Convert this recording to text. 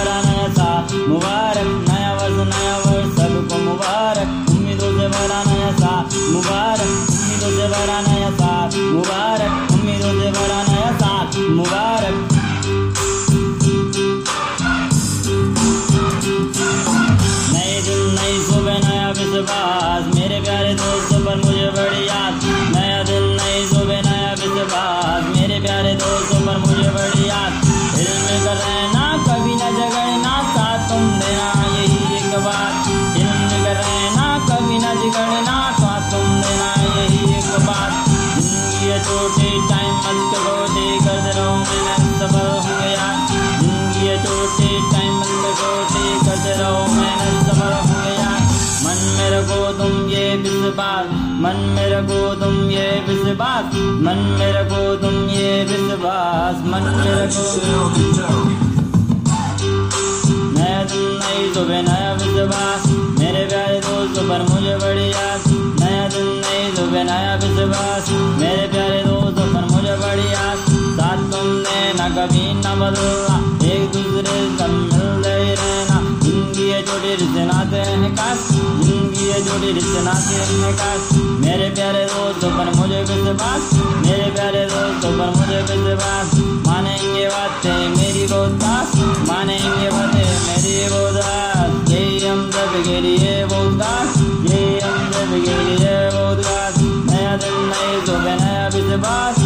हमारा नया सा मुबारक, नया वर्ष नया वर्ष सबको मुबारक। उम्मीदों से भरा नया सा मुबारक, उम्मीदों से भरा नया सा मुबारक उम्मीदों से भरा नया सा मुबारक विश्वास। मेरे प्यारे दोस्त गया। मन में रखो तुम ये विश्वास मन में रखो तुम ये विश्वास मन में रखो तुम ये नई सुबह, नया विश्वास मेरे प्यारे दोस्तों, पर मुझे बड़ी याद नया दिन नई सुबह, नया विश्वास करना एक दूसरे से मिलते रहना। ज़िंदगी जोड़ी रिश्ते हैं काश ज़िंदगी जोड़ी रिश्ते नाते हैं काश मेरे प्यारे दोस्तों पर मुझे विश्वास, मेरे प्यारे दोस्तों पर मुझे विश्वास। मानेंगे बातें मेरी बोदास मानेंगे बातें मेरी बोदास यही हम सब के लिए बोदास यही हम सब के लिए बोदास नया दिन नई सुबह नया विश्वास।